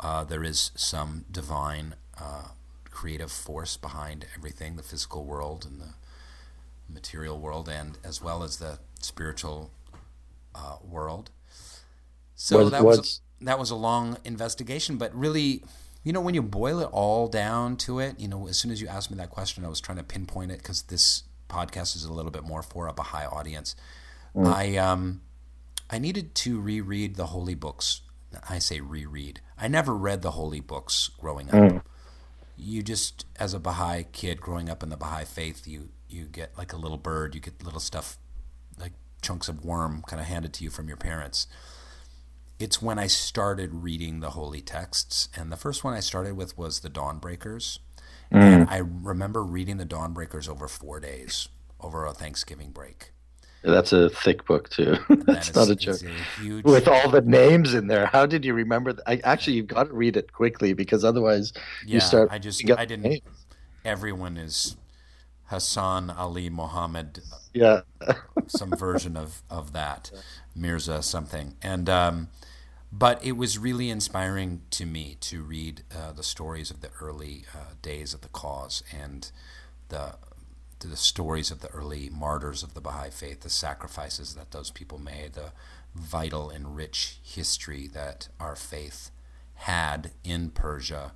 uh, there is some divine uh, creative force behind everything the physical world and the material world and as well as the spiritual uh, world. So what, that was a, that was a long investigation, but really, you know, when you boil it all down to it, you know, as soon as you asked me that question, I was trying to pinpoint it because this podcast is a little bit more for up a Baha'i audience. Mm. I um, I needed to reread the holy books. I say reread. I never read the holy books growing up. Mm. You just, as a Baha'i kid growing up in the Baha'i faith, you you get like a little bird, you get little stuff like chunks of worm kind of handed to you from your parents. It's when I started reading the holy texts, and the first one I started with was the Dawnbreakers. Mm. And I remember reading the Dawnbreakers over four days, over a Thanksgiving break. That's a thick book too. [laughs] That's not a joke. A huge... With all the names in there, how did you remember? That? I, actually, you've got to read it quickly because otherwise yeah, you start. I just I didn't. Names. Everyone is Hassan Ali Mohammed. Yeah. some version of, of that, Mirza something. And um, but it was really inspiring to me to read uh, the stories of the early uh, days of the cause and the the stories of the early martyrs of the Baha'i faith, the sacrifices that those people made, the vital and rich history that our faith had in Persia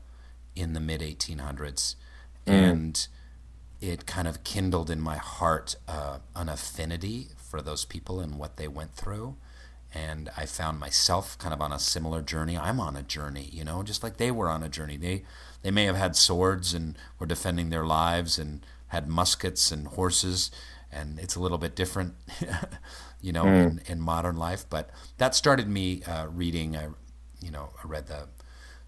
in the mid 1800s, mm. and it kind of kindled in my heart uh, an affinity for those people and what they went through and I found myself kind of on a similar journey. I'm on a journey, you know, just like they were on a journey. They they may have had swords and were defending their lives and had muskets and horses, and it's a little bit different, [laughs] you know, mm. in, in, modern life. But that started me uh, reading. I, you know, I read the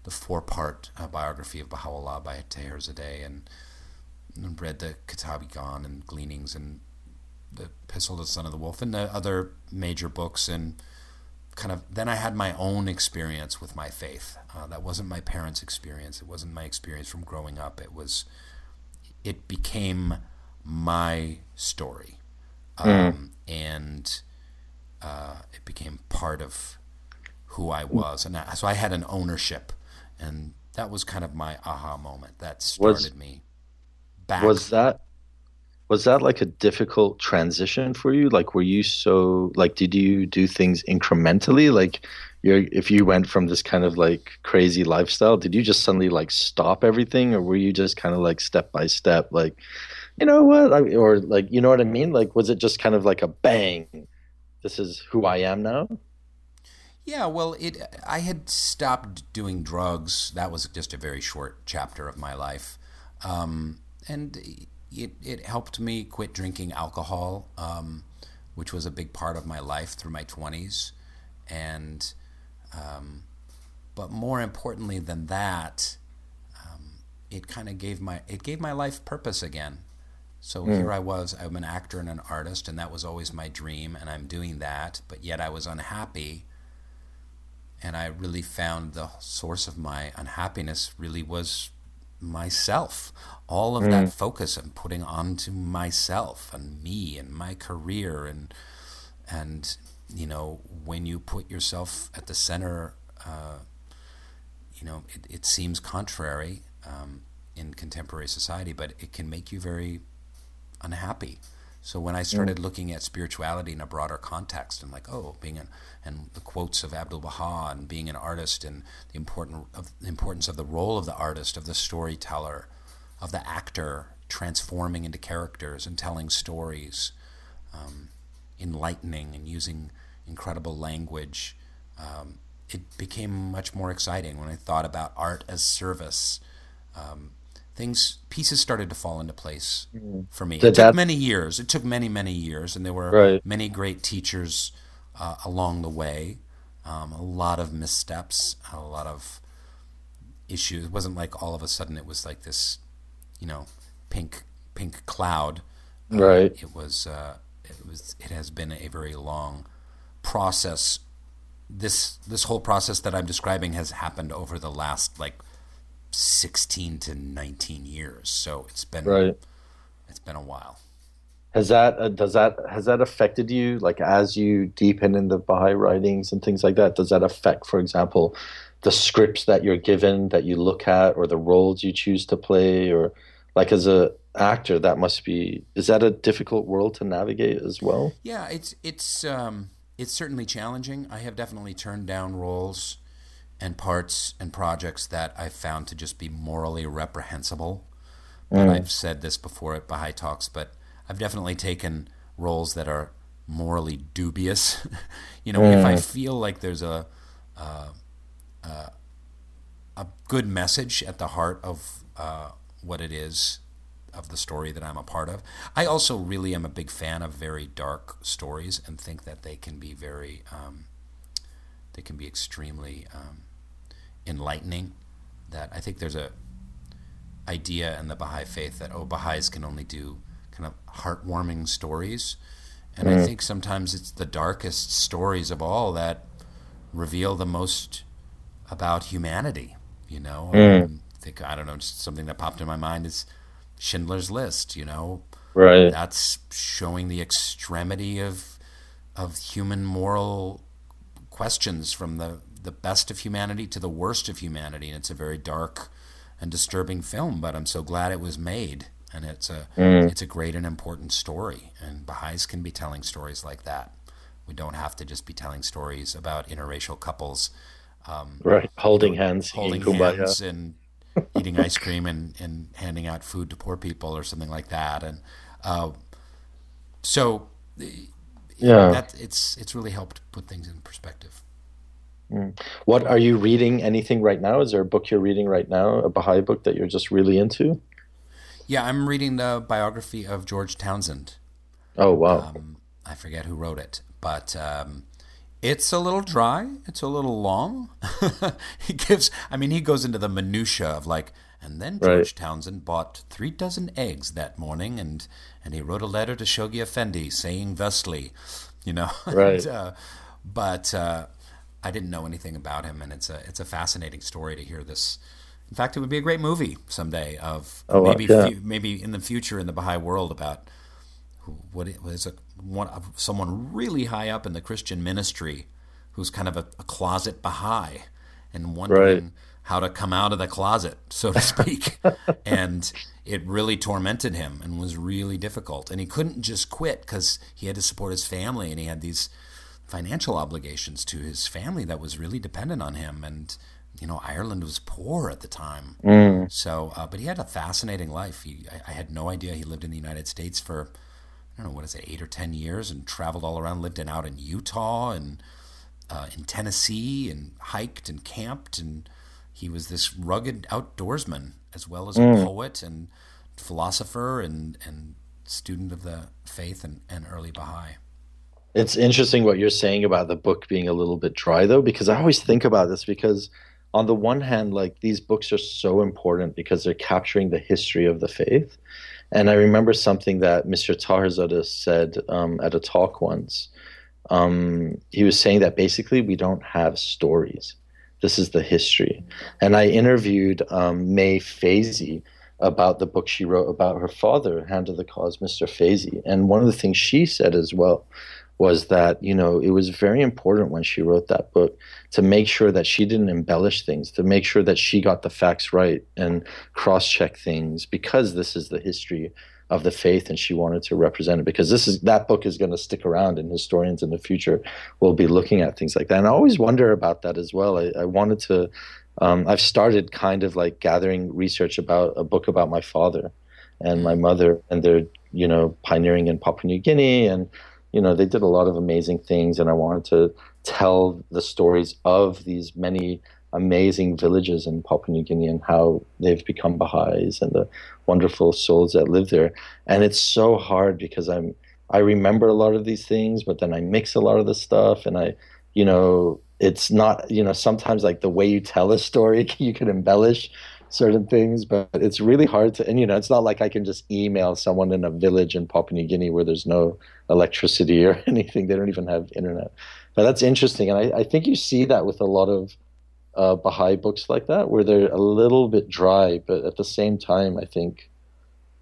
the four part uh, biography of Baha'u'llah by Taherzadeh and, and read the Kitab-i-Iqan and Gleanings and the Epistle to the Son of the Wolf and the other major books and kind of then I had my own experience with my faith. Uh, that wasn't my parents' experience. It wasn't my experience from growing up. It was, it became my story, hmm. um, mm. and uh, it became part of who I was. And I, so I had an ownership, and that was kind of my aha moment. That started was, me back. Was that was that like a difficult transition for you? Like were you so like did you do things incrementally? Like you're if you went from this kind of like crazy lifestyle did you just suddenly like stop everything? Or were you just kind of like step by step like you know what? I, or like you know what i mean? Like was it just kind of like a bang? This is who i am now? Yeah, well, it. I had stopped doing drugs. That was just a very short chapter of my life, um, and it, it helped me quit drinking alcohol, um, which was a big part of my life through my 20s. And, um, but more importantly than that, um, it kind of gave my, it gave my life purpose again. So mm. here I was, I'm an actor and an artist, and that was always my dream, and I'm doing that, but yet I was unhappy. And I really found the source of my unhappiness really was myself. All of mm. that focus I'm putting onto myself and me and my career and and you know when you put yourself at the center, uh, you know it, it seems contrary um, in contemporary society, but it can make you very unhappy. So when I started mm. looking at spirituality in a broader context and like, oh, being an and the quotes of Abdul Baha and being an artist and the important of the importance of the role of the artist, of the storyteller, of the actor transforming into characters and telling stories, um, enlightening and using incredible language. Um, it became much more exciting when I thought about art as service. Um, things pieces started to fall into place mm-hmm. for me. Did it took many years. It took many many years, and there were right. many great teachers uh, along the way. Um, a lot of missteps, a lot of issues. It wasn't like all of a sudden it was like this, you know, pink pink cloud. Uh, right. It was. Uh, it was. It has been a very long process. This this whole process that I'm describing has happened over the last like 16 to 19 years. So it's been right. It's been a while. Has that uh, does that has that affected you like as you deepen in the Baha'i writings and things like that? Does that affect, for example, the scripts that you're given that you look at, or the roles you choose to play, or like as a actor, that must be is that a difficult world to navigate as well? Yeah, it's it's um, it's certainly challenging. I have definitely turned down roles and parts and projects that I've found to just be morally reprehensible. But mm. I've said this before at Baha'i Talks, but I've definitely taken roles that are morally dubious. [laughs] you know, mm. if I mm. feel like there's a, uh, uh, a good message at the heart of uh, what it is of the story that I'm a part of. I also really am a big fan of very dark stories and think that they can be very, um, they can be extremely um, enlightening. That I think there's a idea in the Baha'i faith that oh Baha'is can only do kind of heartwarming stories, and mm. I think sometimes it's the darkest stories of all that reveal the most about humanity. You know, mm. I think I don't know, just something that popped in my mind is Schindler's List. You know, right? That's showing the extremity of of human moral questions from the the best of humanity to the worst of humanity, and it's a very dark and disturbing film. But I'm so glad it was made, and it's a mm. it's a great and important story. And Baha'is can be telling stories like that. We don't have to just be telling stories about interracial couples, um, right? Holding you know, hands, holding hands, and eating ice cream and, and handing out food to poor people or something like that. And uh, so, yeah, that, it's it's really helped put things in perspective. Mm. What are you reading? Anything right now? Is there a book you're reading right now? A Baha'i book that you're just really into? Yeah, I'm reading the biography of George Townsend. Oh wow! Um, I forget who wrote it, but um, it's a little dry. It's a little long. [laughs] he gives. I mean, he goes into the minutia of like. And then George right. Townsend bought three dozen eggs that morning, and, and he wrote a letter to Shoghi Effendi saying thusly, you know. [laughs] Right. and, uh, but uh, I didn't know anything about him, and it's a it's a fascinating story to hear this. In fact, it would be a great movie someday of oh, maybe yeah. maybe in the future in the Baha'i world about what it was a one someone really high up in the Christian ministry who's kind of a, a closet Baha'i and wondering right. how to come out of the closet, so to speak. [laughs] and it really tormented him and was really difficult. And he couldn't just quit because he had to support his family and he had these financial obligations to his family that was really dependent on him. And you know, Ireland was poor at the time. Mm. So, uh, but he had a fascinating life. He, I, I, had no idea he lived in the United States for, I don't know, what is it, eight or 10 years and traveled all around, lived in, out in Utah and uh, in Tennessee and hiked and camped. And he was this rugged outdoorsman as well as mm. a poet and philosopher and, and student of the faith and, and early Baha'i. It's interesting what you're saying about the book being a little bit dry, though, because I always think about this because, on the one hand, like these books are so important because they're capturing the history of the faith. And I remember something that Mr. Taherzadeh said um, at a talk once. Um, he was saying that basically we don't have stories. This is the history. And I interviewed um, May Faizi about the book she wrote about her father, Hand of the Cause, Mr. Faizi. And one of the things she said as well was that you know it was very important when she wrote that book to make sure that she didn't embellish things to make sure that she got the facts right and cross-check things because this is the history of the faith and she wanted to represent it because this is that book is going to stick around and historians in the future will be looking at things like that. And i always wonder about that as well. I, I wanted to um, i've started kind of like gathering research about a book about my father and my mother and their you know pioneering in papua new guinea and you know, they did a lot of amazing things, and I wanted to tell the stories of these many amazing villages in Papua New Guinea and how they've become Baha'is and the wonderful souls that live there. And it's so hard because I'm I remember a lot of these things, but then I mix a lot of the stuff, and I, you know, it's not, you know, sometimes like the way you tell a story, [laughs] you can embellish certain things, but it's really hard to, and you know, it's not like I can just email someone in a village in Papua New Guinea where there's no electricity or [laughs] anything. They don't even have internet. But that's interesting. And I, I think you see that with a lot of uh, Baha'i books like that, where they're a little bit dry, but at the same time, I think,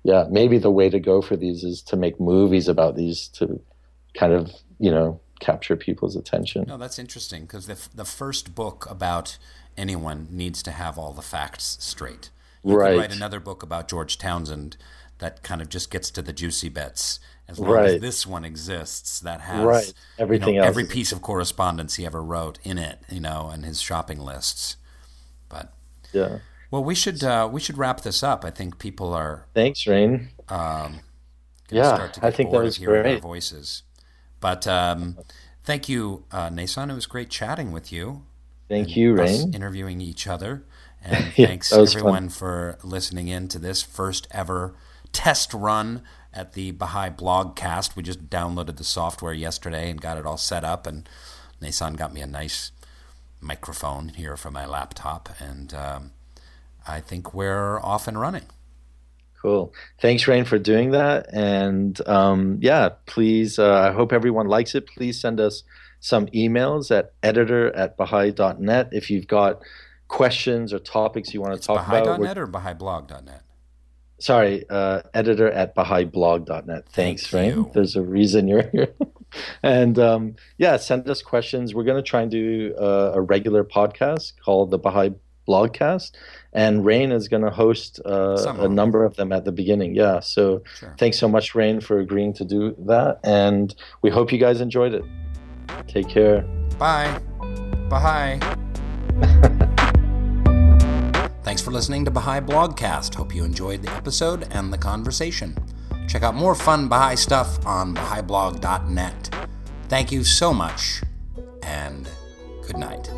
yeah, maybe the way to go for these is to make movies about these to kind of, you know, capture people's attention. No, that's interesting because the, the first book about anyone needs to have all the facts straight. You right. could write another book about George Townsend that kind of just gets to the juicy bits. As long right. as this one exists, that has right. everything you know, every piece of correspondence he ever wrote in it, you know, and his shopping lists. But yeah, well, we should uh, we should wrap this up. I think people are. Thanks, Rainn. Um, yeah, I think that was great. Our voices, but um, thank you, uh, Neysan. It was great chatting with you. Thank you, Rainn. Interviewing each other. [laughs] And yeah, thanks everyone fun. for listening in to this first ever test run at the Baha'i Blogcast. We just downloaded the software yesterday and got it all set up. And Neysan got me a nice microphone here for my laptop. And um, I think we're off and running. Cool. Thanks, Rainn, for doing that. And um, yeah, please, uh, I hope everyone likes it. Please send us some emails at editor at baha'i.net if you've got questions or topics you want to it's talk baha'i. about. Baha'i.net or baha'iblog.net? Sorry, uh, editor at baha'iblog.net. Thanks, Thank Rainn. There's a reason you're [laughs] here. and um, yeah, send us questions. We're going to try and do uh, a regular podcast called the Baha'i Blogcast, and Rainn is going to host uh, a number of them at the beginning. Yeah, so sure. thanks so much, Rainn, for agreeing to do that, and we hope you guys enjoyed it. Take care. Bye. Baha'i. [laughs] Thanks for listening to Baha'i Blogcast. Hope you enjoyed the episode and the conversation. Check out more fun Baha'i stuff on Baha'iBlog.net. Thank you so much, and good night.